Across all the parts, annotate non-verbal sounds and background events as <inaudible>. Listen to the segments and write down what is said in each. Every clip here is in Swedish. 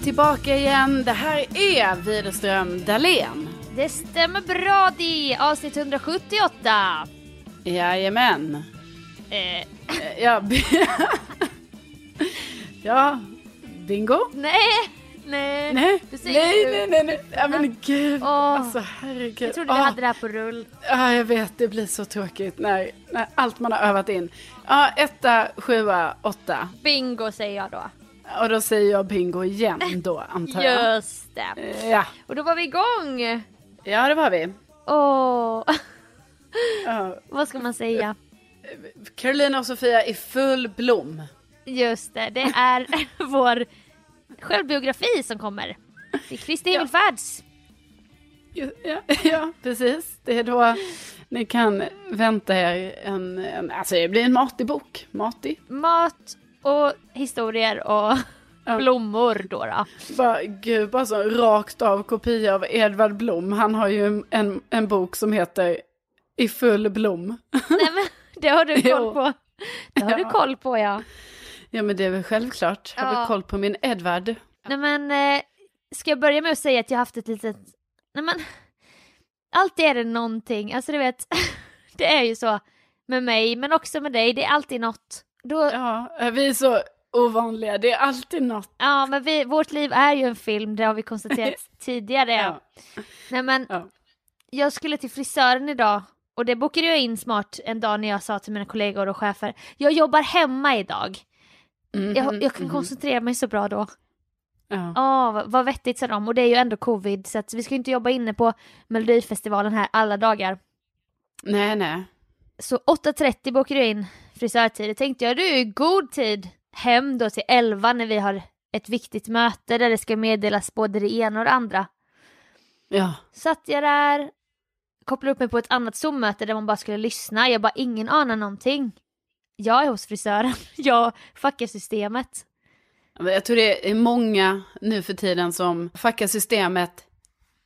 Är tillbaka igen. Det här är Widerström Dahlén. Det stämmer bra det, avsnitt 178. Jajamän. Eh, Eh, Ja, <laughs> ja, bingo? nej, nej. Nej, Du säger nej, nej, nej, nej. Ja, men gud. Åh. Alltså herregud. Jag trodde vi Ah. hade det här på rull. Ja, jag vet, det blir så tråkigt när, när allt man har övat in. Ja, etta, sjua, åtta. Bingo säger jag då. Och då säger jag bingo igen då, antar jag. Just det. Ja, Och då var vi igång. ja det var vi. Åh, Ja, vad ska man säga? Carolina och Sofia i full blom. Just det, det är <laughs> vår självbiografi som kommer. Det är Kristi himmelfärds. Ja, ja, ja, precis. Det är då ni kan vänta er en, en alltså det blir en matig bok. Matig. Mat och historier och Ja. blommor då. då. Bara, gud, bara så rakt av kopia av Edvard Blom. Han har ju en, en, bok som heter I full blom. <laughs> Nej men det har du <laughs> koll på. Det har du Ja. koll på ja. Ja men det är väl självklart. Jag har Ja. väl koll på min Edvard. Nej men, eh, ska jag börja med att säga att jag haft ett litet, nej men, alltid är det någonting, alltså du vet, <laughs> det är ju så med mig men också med dig, det är alltid något. Då, ja. Ja, vi är så ovanliga. Det är alltid något. men vi, vårt liv är ju en film, det har vi konstaterat <laughs> tidigare. Ja. Nej men, Ja. jag skulle till frisören idag och det bokade jag in smart en dag när jag sa till mina kollegor och chefer, jag jobbar hemma idag. Mhm, Jag, jag kan mhm. koncentrera mig så bra då. Ja. Ja, vad, vad vettigt sa de. Och det är ju ändå covid så vi ska ju inte jobba inne på Melodifestivalen här alla dagar. Nej, nej. Så 8.30 bokade jag in frisörtid. Det tänkte jag, du är i god tid hem då till 11 när vi har ett viktigt möte där det ska meddelas både det ena och det andra. Ja. Satt jag där, kopplade upp mig på ett annat Zoom-möte där man bara skulle lyssna. Jag bara, ingen anar någonting. Jag är hos frisören. <laughs> Jag fuckar systemet. Jag tror det är många nu för tiden som fuckar systemet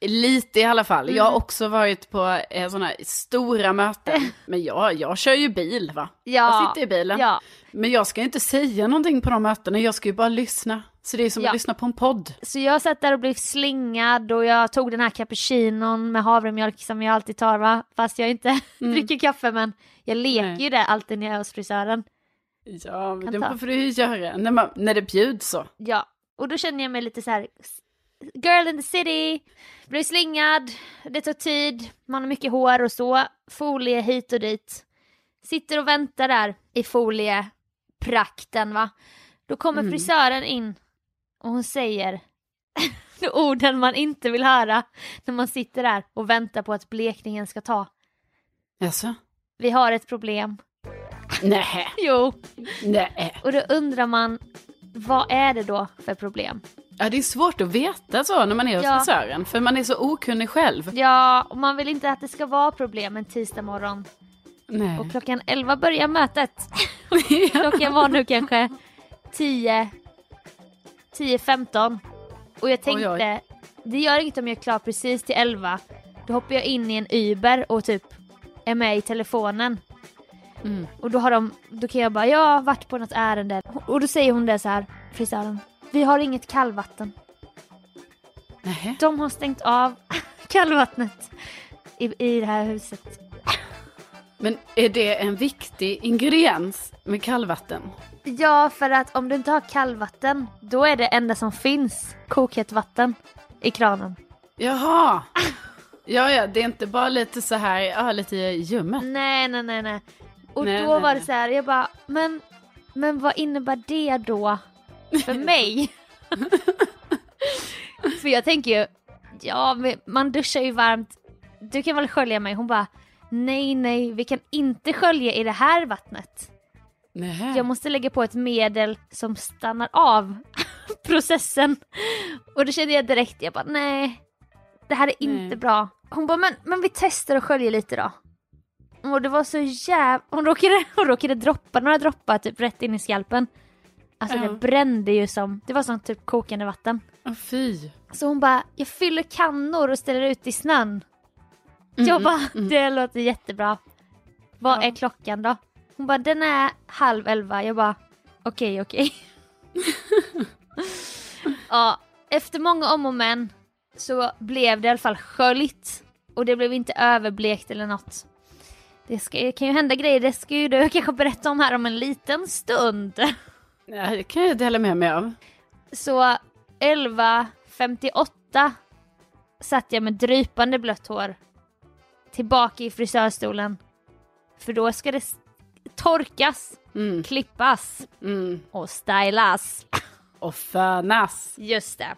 lite i alla fall. Jag har Mm. också varit på eh, sådana stora möten. <laughs> Men jag, jag kör ju bil va? Ja. Jag sitter i bilen. Ja, Men jag ska inte säga någonting på de mötena, jag ska ju bara lyssna. Så det är som Ja. att lyssna på en podd. Så jag satt där och blev slingad och jag tog den här cappuccinon med havremjölk som jag alltid tar va, fast jag inte <laughs> dricker kaffe men jag leker Mm. Nej. ju det alltid när jag är hos frisören. Ja, men det får du ju göra när, man, när det bjuds så. Ja, och då känner jag mig lite så här girl in the city, blev slingad, det tar tid, man har mycket hår och så, folie hit och dit. Sitter och väntar där i folieprakten va. Då kommer Mm. frisören in och hon säger <laughs> de orden man inte vill höra när man sitter där och väntar på att blekningen ska ta. Jaså? Vi har ett problem. Nej, Jo, nej. och då undrar man vad är det då för problem? Ja, det är svårt att veta så när man är hos Ja. frisören. För man är så okunnig själv. Ja, och man vill inte att det ska vara problem en tisdag morgon. Nej. Och klockan 11 börjar mötet. <laughs> klockan var nu kanske 10, 10-15. Och jag tänkte, Oj, oj. det gör inget om jag är klar precis till 11. Då hoppar jag in i en Uber och typ är med i telefonen. Mm. Och då har de, då kan jag bara, jag har varit på något ärende. Och då säger hon det så här, frisören. Vi har inget kallvatten. Nej. De har stängt av <laughs> kallvattnet i, i det här huset. Men är det en viktig ingrediens med kallvatten? Ja, för att om du inte har kallvatten, då är det enda som finns kokhett vatten i kranen. Jaha. Ja, ja, det är inte bara lite så här, ja, lite ljummet. Nej, nej, nej, nej. Och Nej, då nej, var det nej. så här, jag bara, men, men vad innebär det då för mig? <laughs> för jag tänker ju, ja, man duschar ju varmt, du kan väl skölja mig? Hon bara, nej, nej, vi kan inte skölja i det här vattnet. Nej. Jag måste lägga på ett medel som stannar av <laughs> processen. Och då kände jag direkt, jag bara nej, det här är inte Nej. bra. Hon bara, men, men vi testar och sköljer lite då. Och det var så jävla... Hon råkade, <laughs> hon råkade droppa några droppar typ rätt in i skalpen. Alltså Ja. det brände ju som, det var som typ kokande vatten. Åh, fy. Så hon bara, jag fyller kannor och ställer ut i snön. jag bara, det låter jättebra. Vad Mm, Ja. är klockan då? Hon bara, den är halv elva. Jag bara, okej okej. <laughs> ja, efter många om och men så blev det i alla fall sköljt. Och det blev inte överblekt eller något. Det ska, kan ju hända grejer, det ska ju du kanske berätta om här om en liten stund. Ja, det kan jag dela med mig av. Så 11.58 satt jag med drypande blött hår tillbaka i frisörstolen. För då ska det torkas, Mm, klippas mm. och stylas. Och fönas. Just det.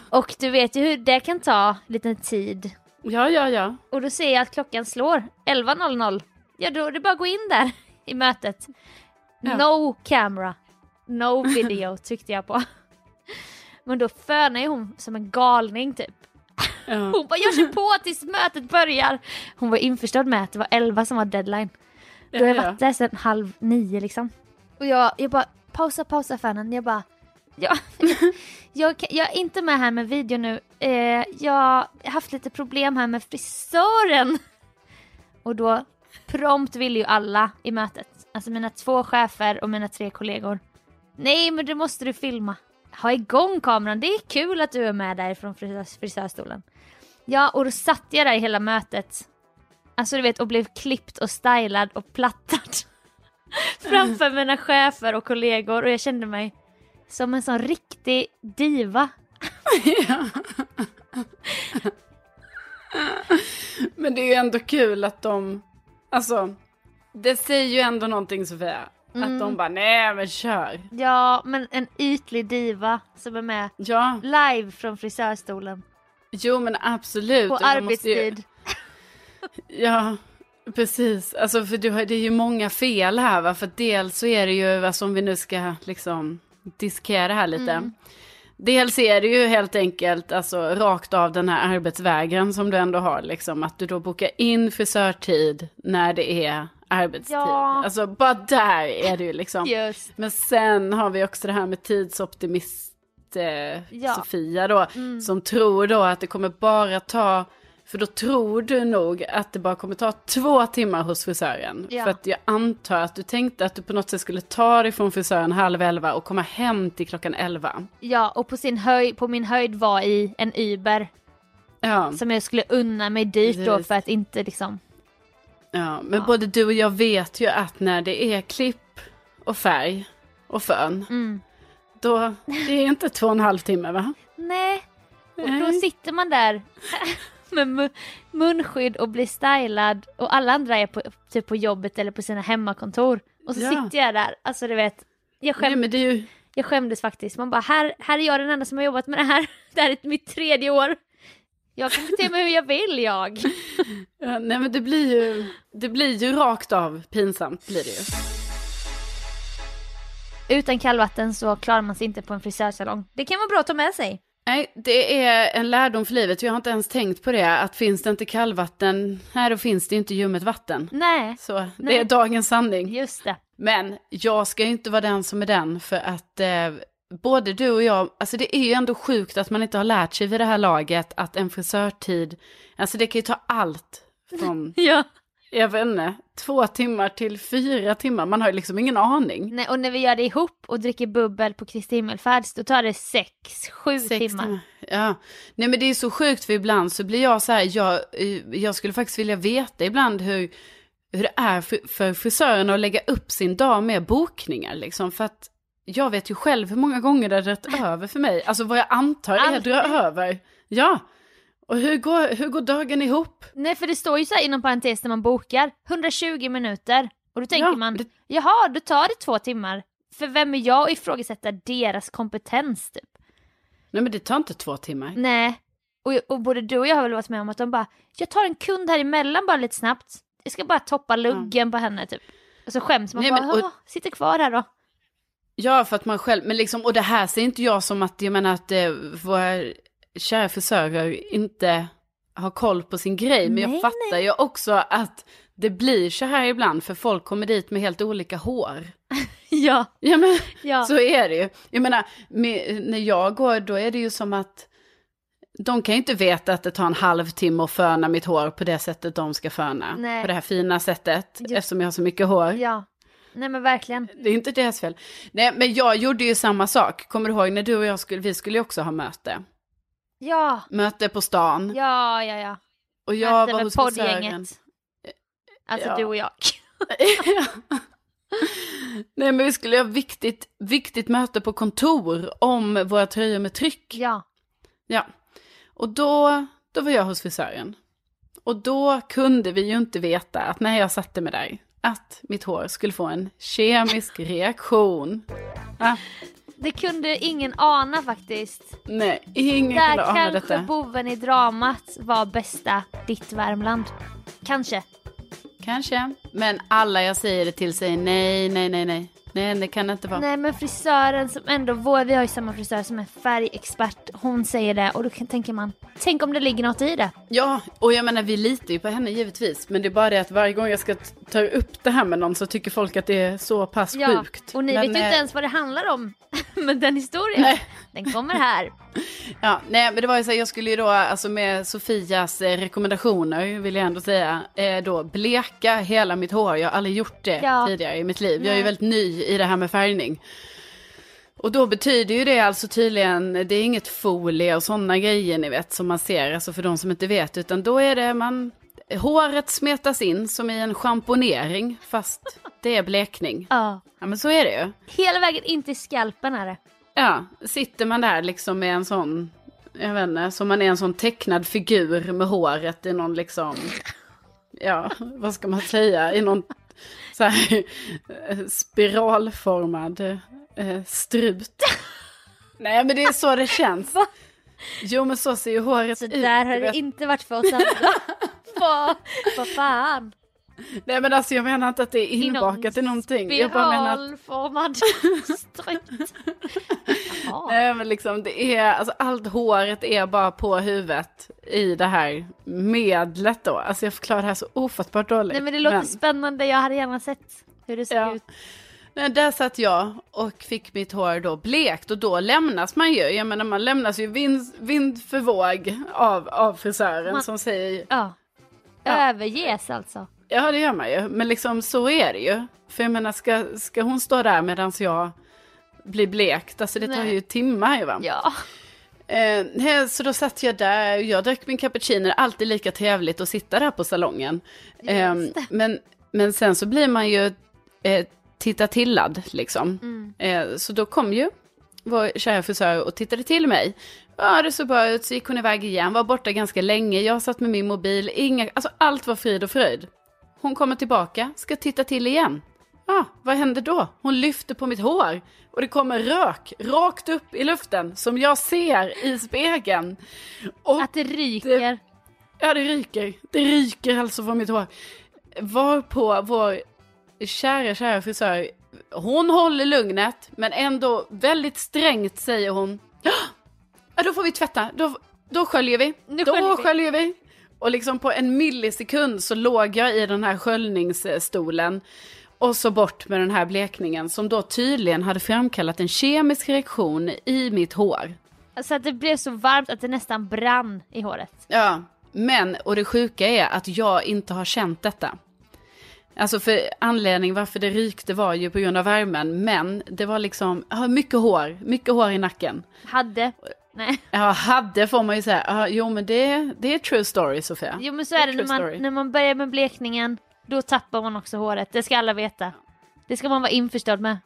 <laughs> Och du vet ju hur det kan ta lite tid. Ja, ja, ja. Och då ser jag att klockan slår 11.00. Ja då är det bara att gå in där i mötet. Ja. No camera, no video <laughs> tyckte jag på. Men då fönar ju hon som en galning typ. ja. <laughs> Hon bara jag kör på tills mötet börjar. Hon var införstådd med att det var 11 som var deadline. Då har jag Ja, varit där sedan halv nio liksom. Och jag, jag bara pausa, pausa fanen. Jag bara ja, <laughs> jag, jag är inte med här med video nu. Eh, jag har haft lite problem här med frisören. Och då prompt ville ju alla i mötet. Alltså mina två chefer och mina tre kollegor. Nej men det måste du filma. Ha igång kameran, det är kul att du är med där från frisör, frisörstolen. Ja och då satt jag där i hela mötet. Alltså du vet och blev klippt och stylad och plattad. <laughs> Framför mina chefer och kollegor och jag kände mig som en sån riktig diva. <laughs> Men det är ju ändå kul att de, alltså, det säger ju ändå någonting Sofia. Att de bara, nej men kör. Ja men en ytlig diva som är med Ja, live från frisörstolen. jo men absolut. På måste ju- arbetstid. <laughs> Ja, precis. Alltså för du har, det är ju många fel här va. För dels så är det ju, alltså om vi nu ska liksom diskera här lite. Mm. Dels är det ju helt enkelt alltså rakt av den här arbetsvägen som du ändå har liksom. Att du då bokar in frisörtid när det är arbetstid. Ja. Alltså bara där är det ju liksom. Just. Men sen har vi också det här med tidsoptimist eh, Ja. Sofia då. Som tror då att det kommer bara ta, för då tror du nog att det bara kommer ta två timmar hos frisören. Ja. För att jag antar att du tänkte att du på något sätt skulle ta dig från frisören halv elva och komma hem till klockan elva. Ja och på, sin höjd, på min höjd var i en Uber Ja, som jag skulle unna mig dyrt då för att inte liksom ja, men Ja. både du och jag vet ju att när det är klipp och färg och fön, mm. då det är inte två och en halv timme va? Nej. Och då Nej. sitter man där <laughs> med mu- munskydd och blir stylad och alla andra är på, typ på jobbet eller på sina hemmakontor. Och så Ja. sitter jag där, alltså du vet. Jag, Nej skäm, är ju, jag skämdes faktiskt. Man bara, här, här är jag den enda som har jobbat med det här. <laughs> Det här är mitt tredje år. Jag kan bete mig hur jag vill jag. <laughs> Ja, nej men det blir ju, det blir ju rakt av pinsamt blir det ju. utan kallvatten så klarar man sig inte på en frisörsalong. Det kan vara bra att ta med sig. Nej, det är en lärdom för livet. Jag har inte ens tänkt på det. Att finns det inte kallvatten, nej då finns det inte ljummet vatten. Nej, Så det Nej. är dagens sanning. just det. Men jag ska ju inte vara den som är den för att eh, både du och jag, alltså det är ju ändå sjukt att man inte har lärt sig vid det här laget att en frisörtid, alltså det kan ju ta allt från, <laughs> Ja. jag vet inte, två timmar till fyra timmar, man har ju liksom ingen aning. Nej, och när vi gör det ihop och dricker bubbel på Kristi himmelfärds, då tar det sex, sju Sex timmar. Ja, nej men det är så sjukt för ibland så blir jag så här, jag, jag skulle faktiskt vilja veta ibland hur, hur det är för, för frisören att lägga upp sin dag med bokningar liksom. För att jag vet ju själv hur många gånger det har dragit <laughs> över för mig. Alltså vad jag antar är Alltid. dra över. Ja, och hur går, hur går dagen ihop? Nej, för det står ju så här inom parentes när man bokar, 120 minuter. Och då tänker Ja, man, det- jaha, då tar det två timmar. För vem är jag att ifrågasätta deras kompetens typ? Nej men det tar inte två timmar. Nej. Och, och både du och jag har väl varit med om att de bara, jag tar en kund här emellan bara lite snabbt. Jag ska bara toppa luggen på henne typ. Och så skäms man Nej, bara, men- och- "Åh, sitter kvar här då. Ja, för att man själv, men liksom, och det här ser inte jag som att, jag menar att eh, våra kära frisörer inte har koll på sin grej, men Nej, jag fattar ju också att det blir så här ibland, för folk kommer dit med helt olika hår. <laughs> Ja, Ja, men <laughs> ja. så är det ju. Jag menar, med, när jag går, då är det ju som att de kan ju inte veta att det tar en halvtimme att föna mitt hår på det sättet de ska föna. Nej. På det här fina sättet, Just- eftersom jag har så mycket hår. ja. Nej men verkligen. Det är inte deras fel. Nej, men jag gjorde ju samma sak. Kommer du ihåg när du och jag skulle, vi skulle ju också ha möte. Ja, Möte på stan. ja, ja, ja. och jag Möte var med hos poddgänget. Alltså Ja. du och jag. <laughs> Nej, men vi skulle ha viktigt, viktigt möte på kontor om våra tröjor med tryck. Ja. Ja. Och då, då var jag hos frisören. Och då kunde vi ju inte veta att när jag satte mig där, att mitt hår skulle få en kemisk reaktion. Ah, Det kunde ingen ana faktiskt. nej, ingen Där kunde ana kanske detta. boven i dramat var bästa ditt Värmland. Kanske. Kanske. Men alla jag säger det till säger nej, nej, nej, nej. Nej, det kan inte vara. Nej men frisören som ändå, vår, vi har ju samma frisör som är färgexpert, hon säger det och då tänker man, tänk om det ligger något i det. Ja, och jag menar vi litar ju på henne givetvis. Men det är bara det att varje gång jag ska ta upp det här med någon så tycker folk att det är så pass Ja, sjukt. och ni Men, vet ju eh, inte ens vad det handlar om. <laughs> men den historien, Nej. den kommer här. <laughs> Ja, nej men det var ju så här, jag skulle ju då, alltså med Sofias eh, rekommendationer vill jag ändå säga, eh, då bleka hela mitt hår. Jag har aldrig gjort det Ja. tidigare i mitt liv. Jag är ju väldigt ny i det här med färgning. Och då betyder ju det alltså tydligen, det är inget folie och sådana grejer ni vet som man ser, alltså för de som inte vet, utan då är det man, håret smetas in som i en schamponering, fast det är blekning. Ja. Ja men så är det ju. Hela vägen in till skalpen är det. Ja, sitter man där liksom med en sån, jag vet inte, som man är en sån tecknad figur med håret i någon liksom, ja, vad ska man säga, i någon så här eh, spiralformad eh, strut. Nej men det är så det känns. Va? Jo men så ser ju håret Så ut. där har det vet. inte varit för oss andra. <laughs> Vad fan. <laughs> Nej men alltså jag menar inte att det är inbakat i någonting. Jag bara menar att Spiralformad <laughs> strut. Nej men liksom det är, alltså allt håret är bara på huvudet i det här medlet då. Alltså jag förklarar det här så ofattbart dåligt. Nej men det låter spännande, jag hade gärna sett hur det såg Ja. ut. Nej, där satt jag och fick mitt hår då blekt och då lämnas man ju, jag menar man lämnas ju vind, vind för våg av, av frisören Man- som säger, Ja. Ja. Överges alltså. Ja det gör man ju, men liksom så är det ju. För jag menar ska, ska hon stå där medan jag blir blekt, alltså det tar Nej. ju timmar ju va. Ja. Eh, så då satt jag där, jag drack min cappuccino, alltid lika trevligt att sitta där på salongen. Eh, det. men, men sen så blir man ju eh, titta tillad liksom. Mm. Eh, så då kom ju vår kära frisör och tittade till mig. Ja, det såg bra ut, så gick hon iväg igen, var borta ganska länge, jag satt med min mobil, inga, alltså allt var frid och fröjd. Hon kommer tillbaka, ska titta till igen. Ja, vad hände då? Hon lyfter på mitt hår och det kommer rök rakt upp i luften som jag ser i spegeln. Och Att det ryker. ja, det ryker. Det ryker alltså från mitt hår. Varpå vår kära, kära frisör hon håller lugnet, men ändå väldigt strängt säger hon, ja då får vi tvätta, då, då sköljer vi, Nu då sköljer vi." sköljer vi. Och liksom på en millisekund så låg jag i den här sköljningsstolen. Och så bort med den här blekningen som då tydligen hade framkallat en kemisk reaktion i mitt hår. Så att det blev så varmt att det nästan brann i håret. Ja, men och det sjuka är att jag inte har känt detta. Alltså för anledningen varför det rykte var ju på grund av värmen, men det var liksom, mycket hår, mycket hår i nacken. Hade. Nej. Ja, hade får man ju säga, jo men det, det är true story Sofia. Jo men så är det när True story. man, när man börjar med blekningen, då tappar man också håret. Det ska alla veta. Det ska man vara införstådd med.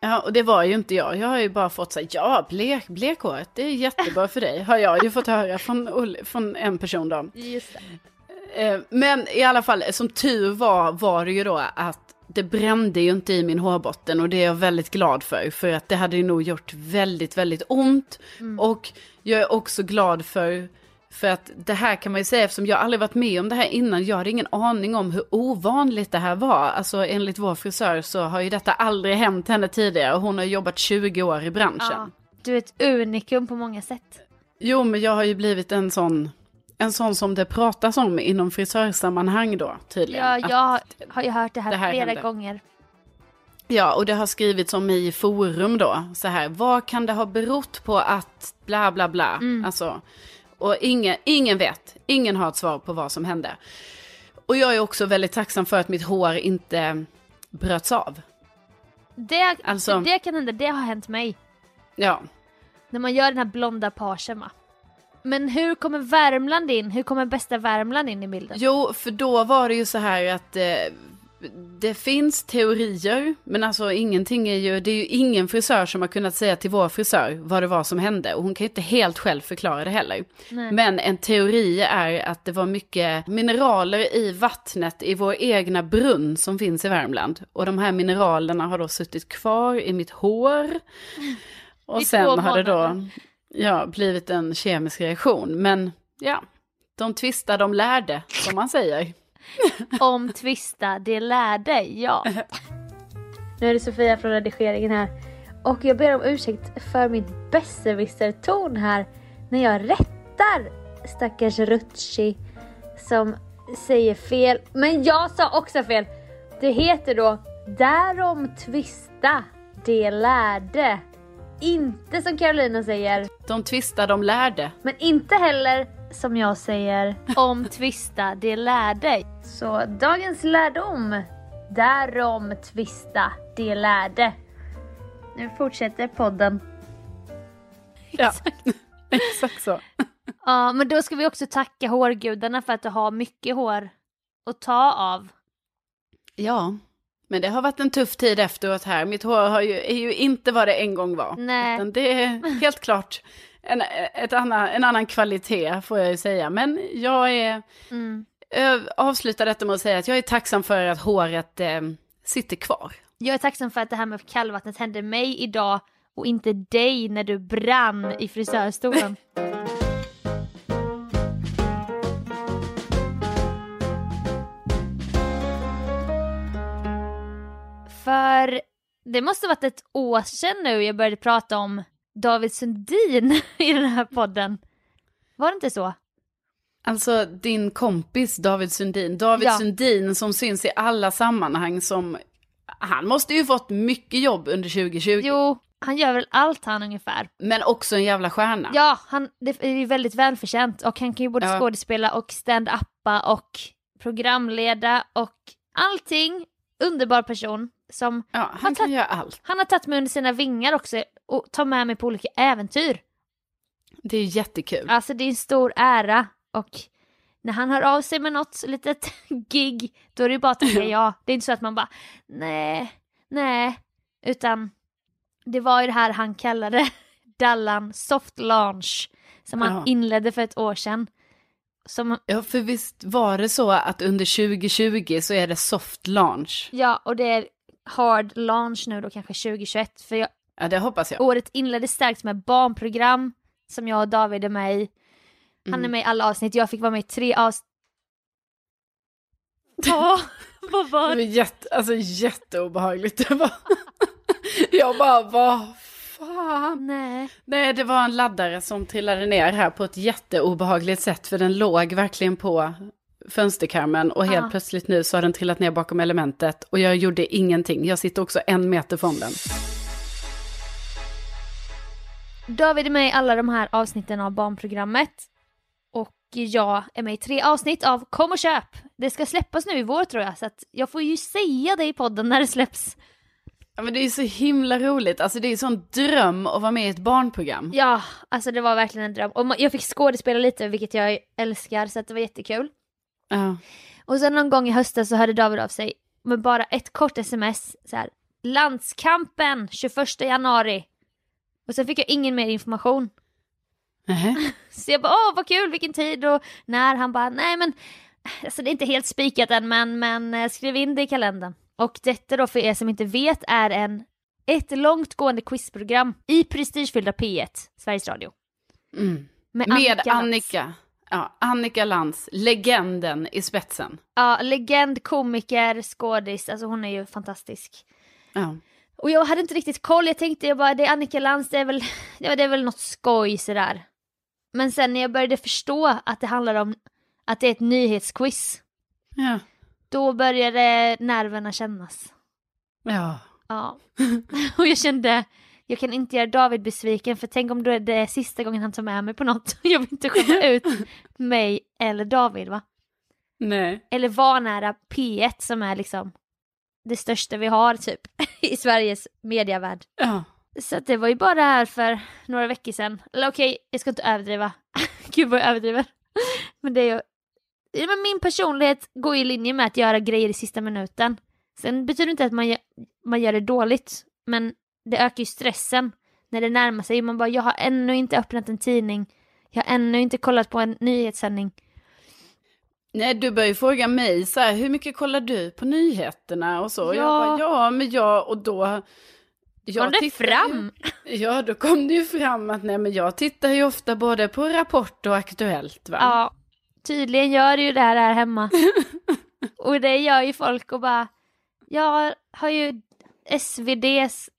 Ja, och det var ju inte jag. Jag har ju bara fått säga, ja, blek, blekhåret, det är jättebra för dig, har jag ju fått höra från, från en person då. Just det. Eh, Men i alla fall, som tur var, var det ju då att det brände ju inte i min hårbotten och det är jag väldigt glad för. För att det hade ju nog gjort väldigt, väldigt ont. Och jag är också glad för, för att det här kan man ju säga, eftersom jag aldrig varit med om det här innan, jag hade ingen aning om hur ovanligt det här var. Alltså enligt vår frisör så har ju detta aldrig hänt henne tidigare och hon har jobbat 20 år i branschen. Ja. Du är ett unikum på många sätt. Jo, men jag har ju blivit en sån, en sån som det pratas om inom frisörsammanhang då, tydligen. Ja, jag har ju hört det här, det här flera hände. gånger. Ja, och det har skrivits om i forum då, så här, vad kan det ha berott på att bla bla bla, Mm. alltså, och ingen, ingen vet, ingen har ett svar på vad som hände. Och jag är också väldigt tacksam för att mitt hår inte bröts av. Det, Alltså- det kan hända, det har hänt mig. Ja, När man gör den här blonda pagen va. Men hur kommer Värmland in? Hur kommer bästa Värmland in i bilden? jo, för då var det ju så här att eh, det finns teorier, men alltså ingenting är ju, det är ju ingen frisör som har kunnat säga till vår frisör vad det var som hände. Och hon kan ju inte helt själv förklara det heller. Nej. Men en teori är att det var mycket mineraler i vattnet i vår egna brunn som finns i Värmland. Och de här mineralerna har då suttit kvar i mitt hår. <laughs> Och sen har det då ja, blivit en kemisk reaktion. Men ja, de tvistar, de lärde, som man säger. <laughs> Om tvista, det lärde, ja. Nu är det Sofia från redigeringen här. Och jag ber om ursäkt för min besserwisser-ton här när jag rättar stackars Rutschi som säger fel. Men jag sa också fel! Det heter då Därom tvista, det lärde. Inte som Carolina säger, De tvistar, de lärde. men inte heller som jag säger om <laughs> tvista det lärde. Så dagens lärdom. Därom tvista det lärde. Nu fortsätter podden. Ja, exakt så. <laughs> Ja, men då ska vi också tacka hårgudarna för att du har mycket hår att ta av. Ja, men det har varit en tuff tid efteråt här. Mitt hår har ju, är ju inte vad det en gång var. Nej. Utan det är helt klart en, ett annan, en annan kvalitet får jag ju säga. Men jag är, Mm. ö, avslutar detta med att säga att jag är tacksam för att håret eh, sitter kvar. Jag är tacksam för att det här med kallvattnet hände mig idag och inte dig när du brann i frisörstolen. <laughs> För det måste ha varit ett år sedan nu jag började prata om David Sundin <laughs> i den här podden. Var det inte så? Alltså din kompis David Sundin, David Ja. Sundin som syns i alla sammanhang som, han måste ju fått mycket jobb under 2020. Jo, han gör väl allt han ungefär. Men också en jävla stjärna. Ja, han, det är ju väldigt välförtjänt och han kan ju både Ja. skådespela och stand-uppa och programleda och allting. Underbar person som Ja, Han han kan göra allt. han har tagit mig under sina vingar också och tar med mig på olika äventyr. Det är jättekul. Alltså det är en stor ära och när han hör av sig med något litet <laughs> gig då är det ju bara att tacka <laughs> ja. Det är inte så att man bara nej, nej, utan det var ju det här han kallade <laughs> Dallan soft launch som han Ja. inledde för ett år sedan. Som, Ja, för visst var det så att under 2020 så är det soft launch. ja, och det är hard launch nu då kanske 2021 för jag, Ja, det hoppas jag. året inleddes starkt med barnprogram som jag och David är med i. Han är Mm. med i alla avsnitt, jag fick vara med i tre avsnitt. <laughs> Ja, vad Det var det? jätte, alltså jätteobehagligt. Det var... <laughs> Jag bara, vad fan. Nej. Nej, det var en laddare som trillade ner här på ett jätteobehagligt sätt. För den låg verkligen på fönsterkarmen. Och helt Ah. plötsligt nu så har den trillat ner bakom elementet. Och jag gjorde ingenting. Jag sitter också en meter från den. David är med i alla de här avsnitten av barnprogrammet. Och jag är med i tre avsnitt av Kom och köp. Det ska släppas nu i vår tror jag, så att jag får ju säga det i podden när det släpps. Ja, men det är så himla roligt. Alltså det är en sån dröm att vara med i ett barnprogram. Ja, alltså det var verkligen en dröm. Och jag fick skådespela lite, vilket jag älskar, så att det var jättekul. Ja. Och sen någon gång i höstas så hörde David av sig med bara ett kort sms så här. Landskampen 21 januari. Och sen fick jag ingen mer information. Nähä. <laughs> Så jag bara åh vad kul, vilken tid och när. Han bara nej men alltså det är inte helt spikat än men, men eh, skriv in det i kalendern. Och detta då för er som inte vet är en ett långtgående quizprogram i prestigefyllda P1, Sveriges Radio. Mm. Med, Med Annika Lantz. Annika. Ja, Annika Lantz, legenden i spetsen. Ja, legend, komiker, skådis, alltså hon är ju fantastisk. Ja. Och jag hade inte riktigt koll, jag tänkte jag bara det är Annika Lantz, det är väl, <laughs> ja, det är väl något skoj sådär. Men sen när jag började förstå att det handlar om att det är ett nyhetsquiz, Ja. då började nerverna kännas. Ja. Ja. <laughs> <laughs> Och jag kände, jag kan inte göra David besviken för tänk om det är sista gången han tar med mig på något. <laughs> Jag vill inte skämma ut mig eller David va? Nej. Eller vanära P1 som är liksom det största vi har typ <laughs> i Sveriges mediavärld. Ja. Så att det var ju bara här för några veckor sedan. Eller okej, jag ska inte överdriva. <laughs> Gud vad jag överdriver. Men det är ju... Men min personlighet går i linje med att göra grejer i sista minuten. Sen betyder det inte att man gör, man gör det dåligt. Men det ökar ju stressen när det närmar sig. Man bara, jag har ännu inte öppnat en tidning. Jag har ännu inte kollat på en nyhetssändning. Nej, du börjar ju fråga mig så här, hur mycket kollar du på nyheterna och så? Ja. Jag bara, ja, men jag, och då... Jag Kom det fram? Ju, ja, då kom det ju fram att nej, men jag tittar ju ofta både på Rapport och Aktuellt, va? Ja, tydligen gör det ju det här, här hemma. <laughs> och det gör ju folk och bara, jag har ju SVDs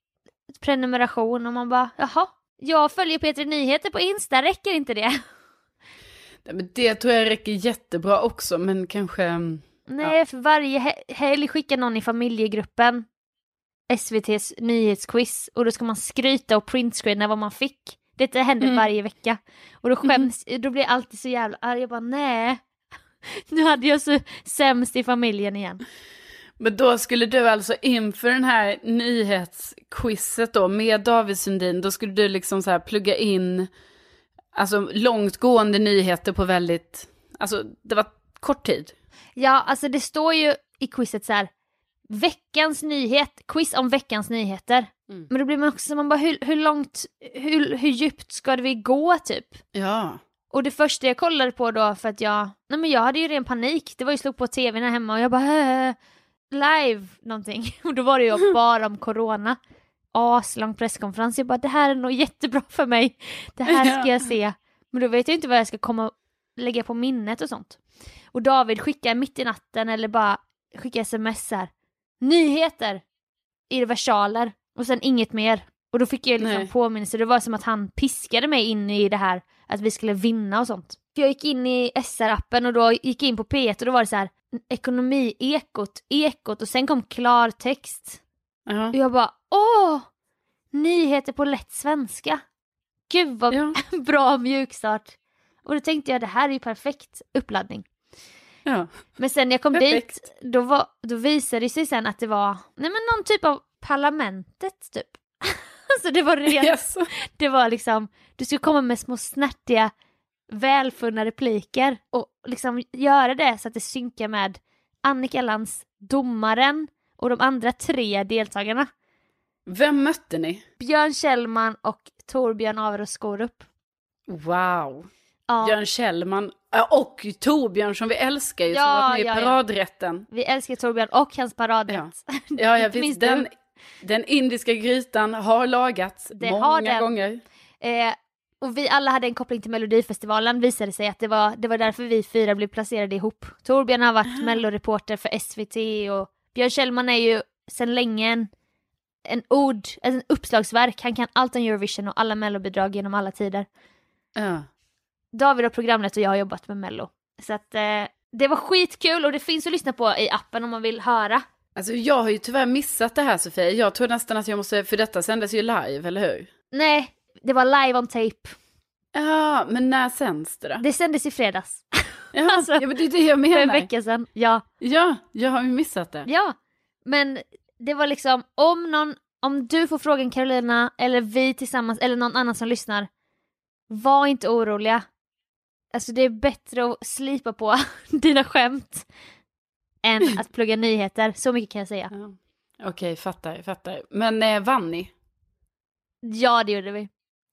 prenumeration och man bara, jaha, jag följer Peter Nyheter på Insta, räcker inte det? <laughs> Nej, men det tror jag räcker jättebra också, men kanske... mm, Nej, för varje he- helg skickar någon i familjegruppen SVTs nyhetsquiz och då ska man skryta och printscreena vad man fick. Detta händer Mm. varje vecka. Och då skäms, då blir jag alltid så jävla arg. Jag bara nej. <laughs> Nu hade jag så sämst i familjen igen. Men då skulle du alltså inför den här nyhetsquizet då med David Sundin, då skulle du liksom så här plugga in alltså långtgående nyheter på väldigt, alltså det var kort tid. Ja, alltså det står ju i quizet så här. Veckans nyhet, quiz om veckans nyheter. Mm. Men då blir man också så man bara hur, hur långt, hur, hur djupt ska vi gå typ? Ja. Och det första jag kollade på då för att jag, nej men jag hade ju ren panik. Det var ju slog på tvn här hemma och jag bara äh, live någonting. <laughs> Och då var det ju <laughs> bara om corona. Aslång presskonferens. Jag bara det här är nog jättebra för mig. Det här ska jag se. Men då vet jag inte vad jag ska komma lägga på minnet och sånt. Och David skickar mitt i natten eller bara skickar sms här. Nyheter! I versaler. Och sen inget mer. Och då fick jag liksom Nej. påminnelse. Det var som att han piskade mig in i det här att vi skulle vinna och sånt. För jag gick in i SR-appen och då gick jag in på P1 och då var det så här ekonomi-ekot, ekot och sen kom klartext. Ja. Och jag bara åh! Nyheter på lätt svenska. Gud vad Ja. <laughs> bra mjukstart. Och då tänkte jag det här är ju perfekt uppladdning. ja. Men sen när jag kom Perfekt. dit, då, var, då visade det sig sen att det var nej men någon typ av parlamentet typ. <laughs> alltså det var rent, Jaså? det var liksom, du skulle komma med små snärtiga välfunna repliker och liksom göra det så att det synkar med Annika Lantz, domaren och de andra tre deltagarna. Vem mötte ni? Björn Kjellman och Torbjörn Averås Skorup. Wow. Ja, Björn Kjellman ja, och Torbjörn som vi älskar ju, som Ja, var med i ja, ja. paradrätten. vi älskar Torbjörn och hans paradrätt. Ja, ja <laughs> Minns visst. Den, den indiska grytan har lagats Det många har den. gånger. Eh, och vi alla hade en koppling till Melodifestivalen visade sig att det var, det var därför vi fyra blev placerade ihop. Torbjörn har varit melloreporter för SVT och Björn Kjellman är ju sedan länge en, en ord, en uppslagsverk. Han kan allt om Eurovision och alla mellobidrag genom alla tider. Ja. David har programmet och jag har jobbat med mello. Så att eh, det var skitkul och det finns att lyssna på i appen om man vill höra. Alltså jag har ju tyvärr missat det här Sofie. Jag tror nästan att jag måste, för detta sändes ju live, eller hur? Nej, det var live on tape. Ja, men när sänds det då? Det sändes i fredags. <laughs> Ja, alltså, ja men det är det jag För en menar. vecka sedan. Ja. Ja, jag har ju missat det. Ja, men det var liksom om någon, om du får frågan Carolina eller vi tillsammans eller någon annan som lyssnar, var inte oroliga. Alltså det är bättre att slipa på <laughs> dina skämt än att plugga nyheter, så mycket kan jag säga. Ja. Okej, fattar, fattar. Men eh, vann ni? Ja, det gjorde vi.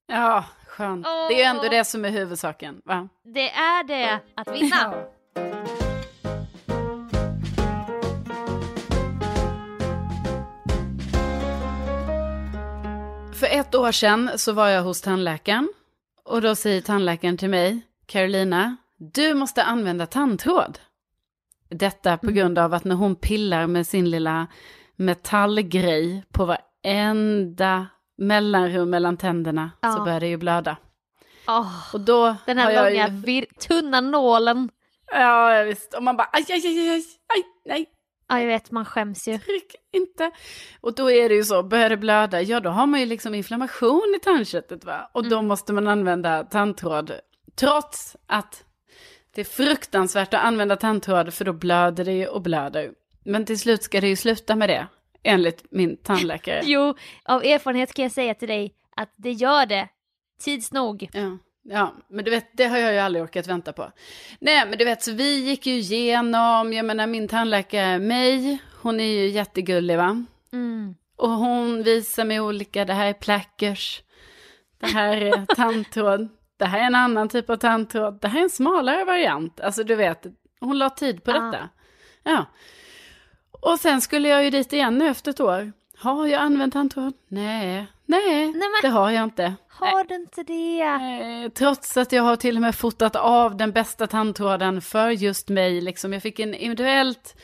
Ja, skönt. Det är ju ändå det som är huvudsaken, va? Det är det, att vinna. För ett år sedan så var jag hos tandläkaren. Och då säger tandläkaren till mig, Carolina, du måste använda tandtråd. Detta på grund av att när hon pillar med sin lilla metallgrej på varenda mellanrum mellan tänderna så Ja. börjar det ju blöda. Åh, Och då den här långa, ju... vir- tunna nålen. Ja, visst. Och man bara, aj, aj, aj, aj, aj, nej, Ja, jag vet, man skäms ju. tryck inte. Och då är det ju så, börjar det blöda, ja då har man ju liksom inflammation i tandköttet va. Och då måste man använda tandtråd. Trots att det är fruktansvärt att använda tandtråd för då blöder det ju och blöder. Men till slut ska det ju sluta med det, enligt min tandläkare. Jo, av erfarenhet kan jag säga till dig att det gör det tids nog. Ja, ja, men du vet, det har jag ju aldrig orkat vänta på. Nej, men du vet, så vi gick ju igenom, jag menar min tandläkare mig, hon är ju jättegullig va? Mm. Och hon visar mig olika, det här är plackers, det här är <laughs> tandtråd, det här är en annan typ av tandtråd, det här är en smalare variant. Alltså du vet, hon la tid på Ja. detta. Ja. Och sen skulle jag ju dit igen nu efter ett år. Har jag använt tandtråd? Nej, nej, men- det har jag inte. Har du inte det? Eh, Trots att jag har till och med fotat av den bästa tandtråden för just mig. Liksom. Jag fick en individuellt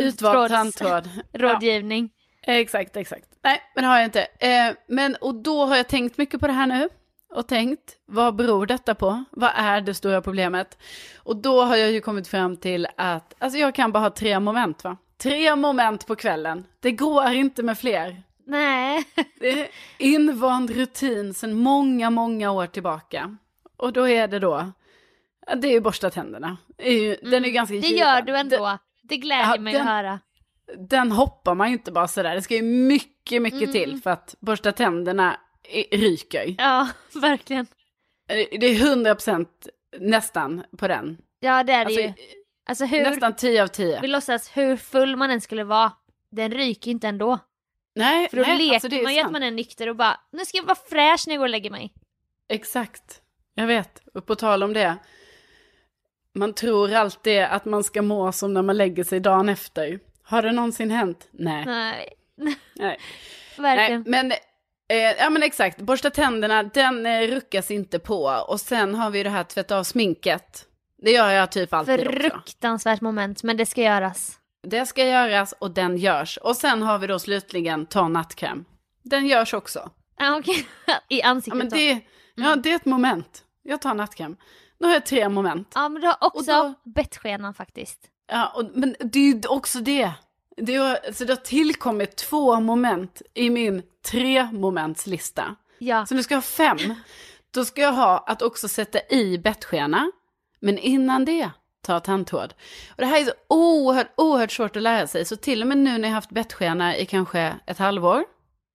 utvald tandtråd. <laughs> Rådgivning. Ja, exakt, exakt. Nej, men det har jag inte. Eh, men, och då har jag tänkt mycket på det här nu. Och tänkt, vad beror detta på? Vad är det stora problemet? Och då har jag ju kommit fram till att, alltså jag kan bara ha tre moment va? Tre moment på kvällen. Det går inte med fler. Nej. <laughs> Det är invand rutin sedan många, många år tillbaka. Och då är det då, det är ju borsta tänderna. Det är ju, Den är ju ganska Mm. Det given. gör du ändå. Det glädjer Ja, mig den- att höra. Den, hoppar man ju inte bara sådär. Det ska ju mycket, mycket Mm. till för att borsta tänderna ryker. Ja, <laughs> verkligen. Det är 100% nästan på den. Ja, det är det Alltså, ju. Alltså hur, nästan 10 av 10. vi låtsas hur full man än skulle vara, den ryker inte ändå. Nej, För då nej, leker alltså det är man ju att man är nykter och bara, nu ska jag vara fräsch när jag går och lägger mig. Exakt. Jag vet. Och på tal om det. Man tror alltid att man ska må som när man lägger sig dagen efter. Har det någonsin hänt? Nej. Nej, Nej. <laughs> Nej verkligen. men, eh, ja men exakt. Borsta tänderna, den eh, ruckas inte på. Och sen har vi det här tvätta av sminket. Det gör jag typ alltid också. Fruktansvärt moment, men det ska göras. Det ska göras och den görs. Och sen har vi då slutligen ta nattkräm. Den görs också. <laughs> Ja, okej. I Ja, ansiktet men då. det, ja, det är ett moment. Jag tar nattkräm. Nu har jag tre moment. Ja, men du har också Och då- bettskenan faktiskt. Ja, och, men det är ju också det. Det har, så det har tillkommit två moment i min tre momentslista. Ja, Så nu ska jag ha fem. Då ska jag ha att också sätta i bettskena. Men innan det, ta tandtråd. Och det här är så oerhört, oerhört svårt att lära sig. Så till och med nu när jag haft bettskena i kanske ett halvår,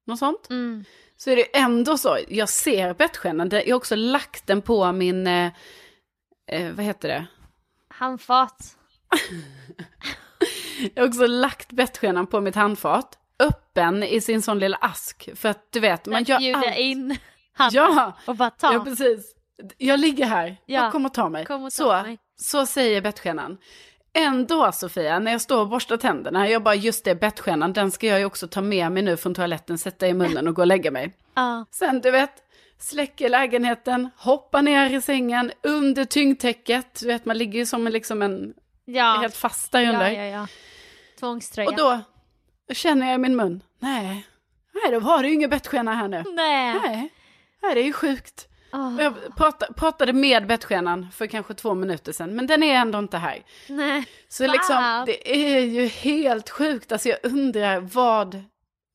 något sånt. mm. Så är det ändå så, jag ser bettskenan. Jag har också lagt den på min, eh, eh, vad heter det? handfat. <laughs> <laughs> Jag har också lagt bettskenan på mitt handfat. Öppen i sin sån lilla ask. För att du vet, man gör Bjuda allt. in handen Ja, och bara ta. ja, precis. Jag ligger här, Ja, jag kommer ta mig. kom ta så, mig. så säger bettskenan. Ändå Sofia, när jag står och borstar tänderna, jag bara just det, bettskenan, den ska jag ju också ta med mig nu från toaletten, sätta i munnen och gå och lägga mig. Ja. Sen du vet, släcker lägenheten, hoppar ner i sängen, under tyngdtäcket. Du vet, man ligger ju som liksom en, Ja, helt fast där under. ja, ja, ja. Tvångströja. Och då känner jag i min mun, nej, nej då var det ju ingen bettskena här nu. Nej. Nej, nej det är ju sjukt. Och Jag pratade, med bettskenan för kanske två minuter sedan, men den är ändå inte här. nej. Så liksom, det är ju helt sjukt. Alltså jag undrar vad,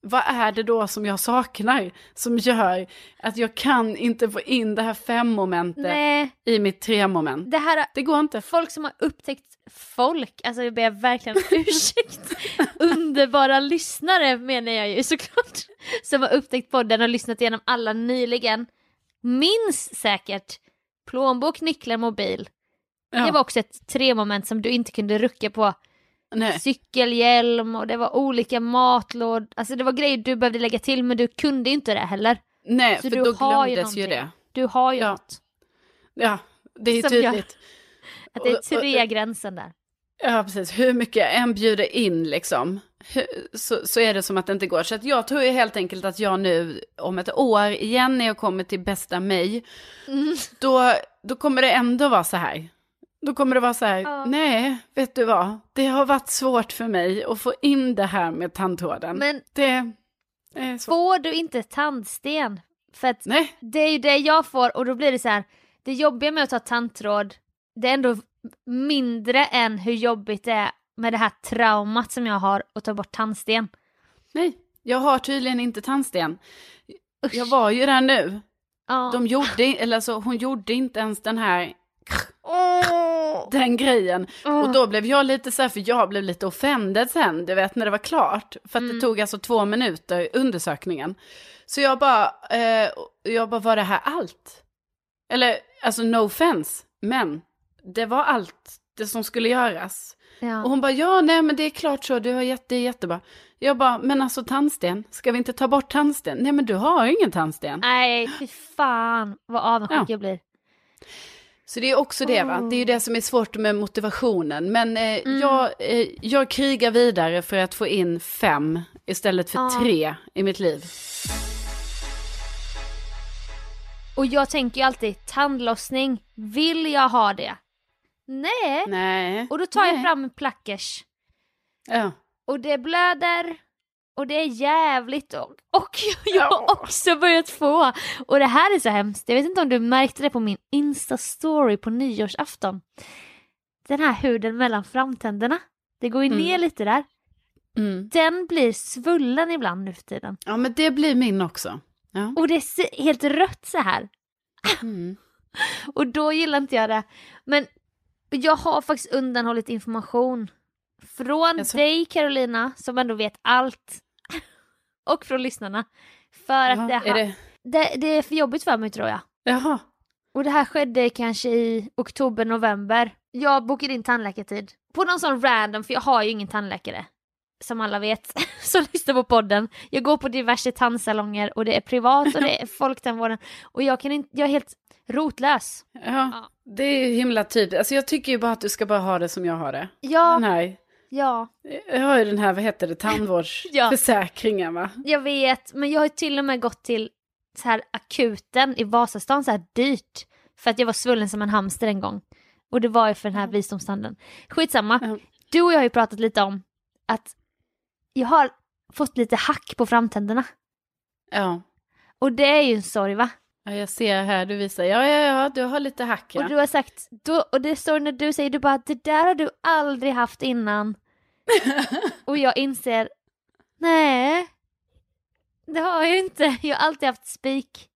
vad är det då som jag saknar? Som gör att jag kan inte få in det här fem-momentet Nej, i mitt tre-moment. det här Det går inte. folk som har upptäckt folk, alltså jag ber verkligen om <laughs> ursäkt, underbara lyssnare menar jag ju såklart, som har upptäckt podden och lyssnat igenom alla nyligen, minns säkert plånbok, nycklar, mobil. Ja, Det var också ett tre moment som du inte kunde rucka på. Nej. Cykelhjälm och det var olika matlåd, alltså det var grejer du behövde lägga till men du kunde inte det heller. nej, Så för du då har ju glömdes ju någonting. det. Du har ju Ja. något. Ja, det är Som jag- tydligt. <laughs> Att det är Och- och- tre gränsen där. Ja, precis. Hur mycket jag än bjuder in liksom, så, så är det som att det inte går. Så jag tror ju helt enkelt att jag nu om ett år igen när jag kommer till bästa mig, Mm. då, då kommer det ändå vara så här. Då kommer det vara så här, Ja. nej, vet du vad, det har varit svårt för mig att få in det här med tandtråden. Men Det är svårt. får du inte tandsten? För att Nej, det är ju det jag får och då blir det så här, det jobbiga med att ta tandtråd, det är ändå mindre än hur jobbigt det är med det här traumat som jag har att ta bort tandsten. nej, jag har tydligen inte tandsten. Usch. Jag var ju där nu. Ja. De gjorde, eller alltså, hon gjorde inte ens den här! Den grejen. Och då blev jag lite så här, för jag blev lite offended sen, du vet när det var klart. För att Mm. det tog alltså två minuter, undersökningen. Så jag bara, eh, jag bara, var det här allt? Eller, alltså no offense, men det var allt det som skulle göras. Ja. Och hon bara, ja nej men det är klart så, du har jätte, det är jättebra. Jag bara, men alltså tandsten, ska vi inte ta bort tandsten? Nej men du har ingen tandsten. Nej, fy fan vad avundsjuk Ja. jag blir. Så det är också det va, det är ju det som är svårt med motivationen. Men eh, jag, eh, jag krigar vidare för att få in fem istället för Ja. tre i mitt liv. Och jag tänker ju alltid, tandlossning, vill jag ha det? Nej. Nej. Och då tar jag Nej. fram en plackers. Ja. Och det blöder. Och det är jävligt och, och <laughs> jag har också börjat få. Och det här är så hemskt, jag vet inte om du märkte det på min Insta-story på nyårsafton. Den här huden mellan framtänderna, det går ju Mm. ner lite där. Mm. Den blir svullen ibland nu för tiden. ja, men det blir min också. Ja. Och det är helt rött så här. Mm. <laughs> Och då gillar inte jag det. Men jag har faktiskt undanhållit information. Från Jaså? dig Carolina, som ändå vet allt. <laughs> Och från lyssnarna. För att det, Jaha, är ha- det... det, det är för jobbigt för mig tror jag. Jaha. Och det här skedde kanske i oktober, november. Jag bokade in tandläkartid. På någon sån random, för jag har ju ingen tandläkare. Som alla vet, <laughs> som lyssnar på podden. Jag går på diverse tandsalonger och det är privat och det är <laughs> folktandvården. Och jag, kan inte, jag är helt rotlös. Ja, Ja. det är himla typiskt. Alltså jag tycker ju bara att du ska bara ha det som jag har det. Ja, Den här, ja. jag har ju den här, vad heter det, tandvårdsförsäkringen <laughs> va? Jag vet, men jag har till och med gått till så här akuten i Vasastan, så här dyrt. För att jag var svullen som en hamster en gång. Och det var ju för den här visdomstanden. Skitsamma. Ja. Du och jag har ju pratat lite om att jag har fått lite hack på framtänderna. Ja. Och det är ju en sorg va? Ja, jag ser här, du visar, ja, ja, ja, du har lite hack ja. Och du har sagt, då, och det står när du säger, du bara det där har du aldrig haft innan. <laughs> och jag inser, nej, det har jag inte. Jag har alltid haft spik.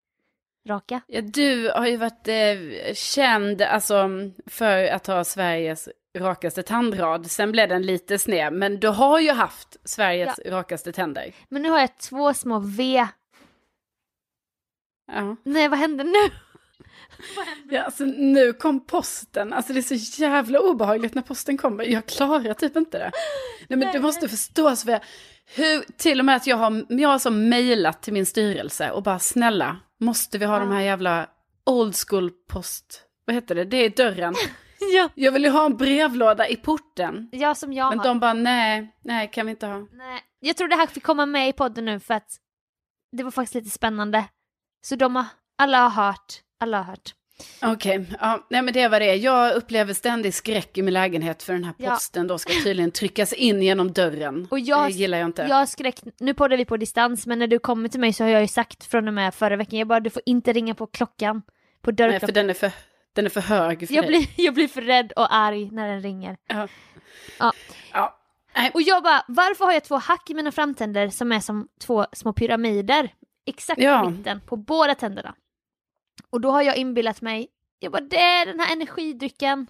Raka. Ja, du har ju varit eh, känd alltså, för att ha Sveriges rakaste tandrad. Sen blev den lite sned, men du har ju haft Sveriges rakaste tänder. Men nu har jag två små V. Ja. Nej, vad hände nu? <laughs> ja, alltså nu kom posten. Alltså det är så jävla obehagligt när posten kommer. Jag klarar typ inte det. Nej men du måste förstå Sofia. Hur, till och med att jag har, jag har så mejlat till min styrelse och bara snälla, måste vi ha de här jävla old school post, vad heter det, det är dörren. <laughs> ja. Jag vill ju ha en brevlåda i porten. ja, som jag Men har. de bara nej, nej kan vi inte ha. Nej. Jag tror det här fick komma med i podden nu för att det var faktiskt lite spännande. Så de har Alla har hört, alla har hört. Okej, ja, nej men det var det. Jag upplever ständig skräck i min lägenhet för den här Ja. posten då ska tydligen tryckas in genom dörren. Och jag, det gillar jag inte. Jag har skräck, nu poddar vi på distans men när du kommer till mig så har jag ju sagt från och med förra veckan, jag bara du får inte ringa på klockan, på nej, dörrklockan. för den är för, den är för hög för jag, dig. blir, <laughs> jag blir för rädd och arg när den ringer. Ja. Ja. Ja. Nej. Och jag bara, varför har jag två hack i mina framtänder som är som två små pyramider? Exakt Ja. i mitten på båda tänderna. Och då har jag inbillat mig, jag bara det är den här energidrycken.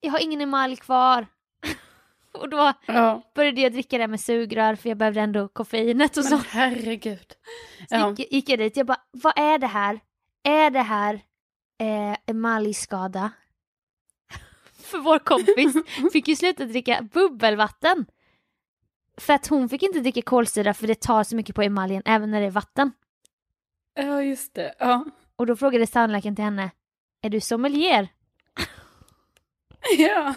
Jag har ingen emalj kvar. <laughs> och då Ja. började jag dricka det med sugrör för jag behövde ändå koffeinet och så. Men herregud. Så Ja. gick, gick jag dit, jag bara, vad är det här? Är det här eh, emaljskada? <laughs> För vår kompis <laughs> fick ju sluta dricka bubbelvatten. För att hon fick inte dricka kolsyra för det tar så mycket på emaljen även när det är vatten. ja, just det. Ja. Och då frågade tandläkaren till henne, är du sommelier? <laughs> Ja.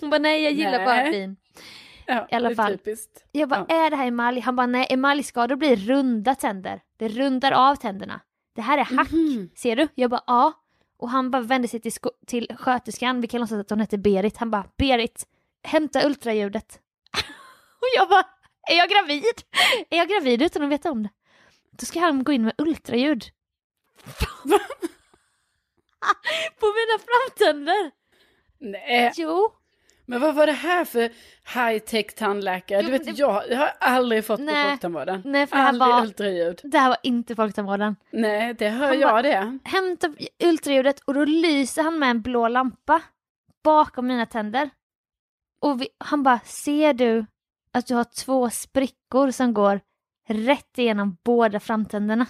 Hon bara, nej jag gillar Nej. bara vin. ja I alla fall. Typiskt. Jag bara, Ja. är det här emalj? Han bara, nej emaljskador blir runda tänder. Det rundar av tänderna. Det här är hack. Mhm. Ser du? Jag bara ja. Och han bara vände sig till, till sköterskan, vi kan låtsas att hon hette Berit. Han bara Berit, hämta ultraljudet. <laughs> och jag bara, är jag gravid? Är jag gravid utan att veta om det? Då ska han gå in med ultraljud. <laughs> På mina framtänder. Nej, Jo. men vad var det här för high-tech tandläkare? Du Jo, vet, det- jag, jag har aldrig fått Nej. på folktandvården. Nej, för det här Aldrig var- ultraljud. Det här var inte folktandvården. Nej, det hör Han jag bara- det. Hämta ultraljudet och då lyser han med en blå lampa bakom mina tänder. Och vi, han bara, ser du att du har två sprickor som går rätt igenom båda framtänderna?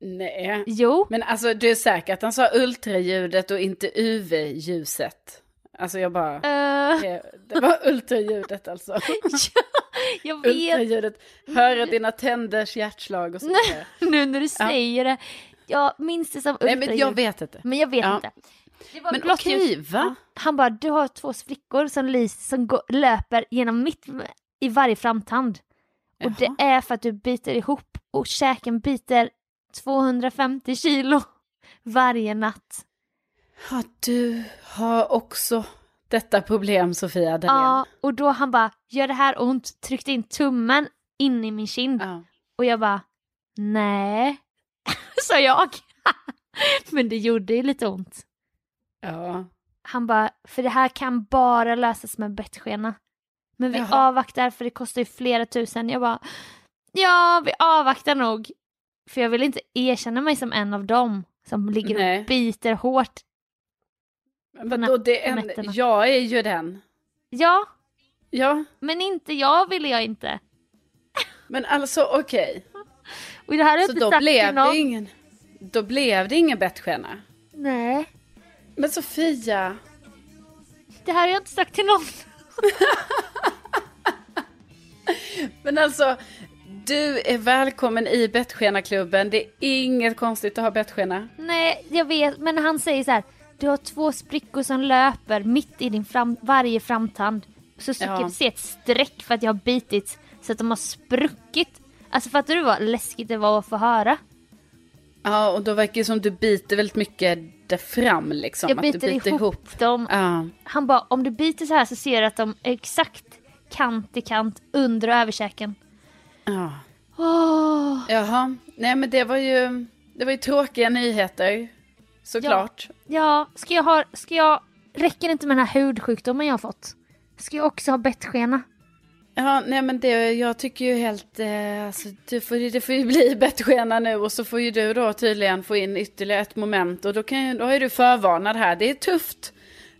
Nej. Jo. Men alltså du är säker att han sa ultraljudet och inte UV-ljuset? Alltså jag bara, Eh, det, det var ultraljudet alltså. <laughs> ja, jag vet Ultraljudet, höra dina tänders hjärtslag och så vidare. <laughs> nu när du säger det. Jag minns det som Nej ultraljud. men jag vet inte. Men jag vet Ja. inte. Men blått okej, ljus. va? Han bara, du har två sprickor som, lys, som går, löper genom mitt i varje framtand. Och det Jaha. är för att du biter ihop och käken biter 250 kilo varje natt. Ja, du har också detta problem Sofia Dalén. Ja, och då han bara, gör det här ont? Tryckte in tummen in i min kind. Ja. Och jag bara, nej, <laughs> sa jag. <laughs> Men det gjorde ju lite ont. ja. Han bara, för det här kan bara lösas med bettskena. Men vi Jaha. avvaktar för det kostar ju flera tusen. Jag bara, ja vi avvaktar nog. För jag vill inte erkänna mig som en av dem som ligger Nej. och biter hårt. Men då, det är en, jag är ju den. Ja, Ja, men inte jag ville jag inte. men alltså okej. Och det här har jag Så då blev, det ingen, då blev det ingen bettskena. Nej, Men Sofia, det här har jag inte sagt till någon. <laughs> men alltså du är välkommen i bettskena-klubben. Det är inget konstigt att ha bettskena. Nej, jag vet, men han säger så här. Du har två sprickor som löper mitt i din fram, varje framtand. Så ska Ja. du se ett streck för att jag har bitit så att de har spruckit. Alltså fattar du vad läskigt det var att få höra? Ja, och då verkar det som du biter väldigt mycket där fram liksom. jag att biter, du biter ihop, ihop. dem. Ja. Han bara, om du biter så här så ser du att de är exakt kant i kant under och överkäken. ja. Åh. Jaha, nej men det var ju, det var ju tråkiga nyheter. Såklart. Ja, ska jag ha, ska jag, räcker det inte med den här hudsjukdomen jag har fått? Ska jag också ha bettskena? Ja, nej men det, jag tycker ju helt, eh, alltså, du får, det får ju bli <laughs> bettskena nu och så får ju du då tydligen få in ytterligare ett moment och då, kan då är du förvarnad här. Det är tufft.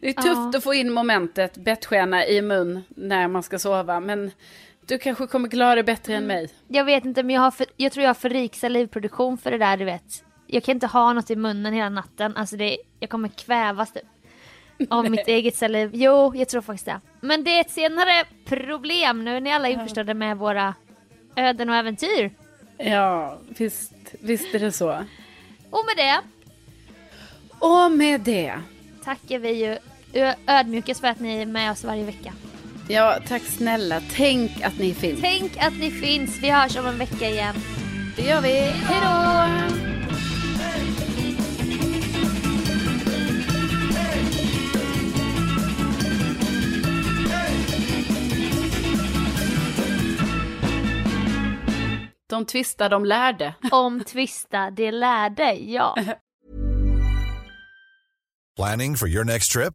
Det är tufft Ja. att få in momentet bettskena i mun när man ska sova, men du kanske kommer klara det bättre än mig. Jag vet inte men jag, har för, jag tror jag har för rik salivproduktion för det där du vet. Jag kan inte ha något i munnen hela natten. Alltså det, jag kommer kvävas typ. Av <laughs> mitt eget saliv. Jo, jag tror faktiskt det. Men det är ett senare problem nu. Ni alla är införstådda med våra öden och äventyr. Ja, visst, visst är det så. Och med det Och med det, tackar vi ju ödmjukast för att ni är med oss varje vecka. Ja, tack snälla. Tänk att ni finns. Tänk att ni finns. Vi hörs om en vecka igen. Det gör vi. Hej då! De tvista, de lärde. <laughs> Om tvista, de lärde, ja. Planning for your next trip?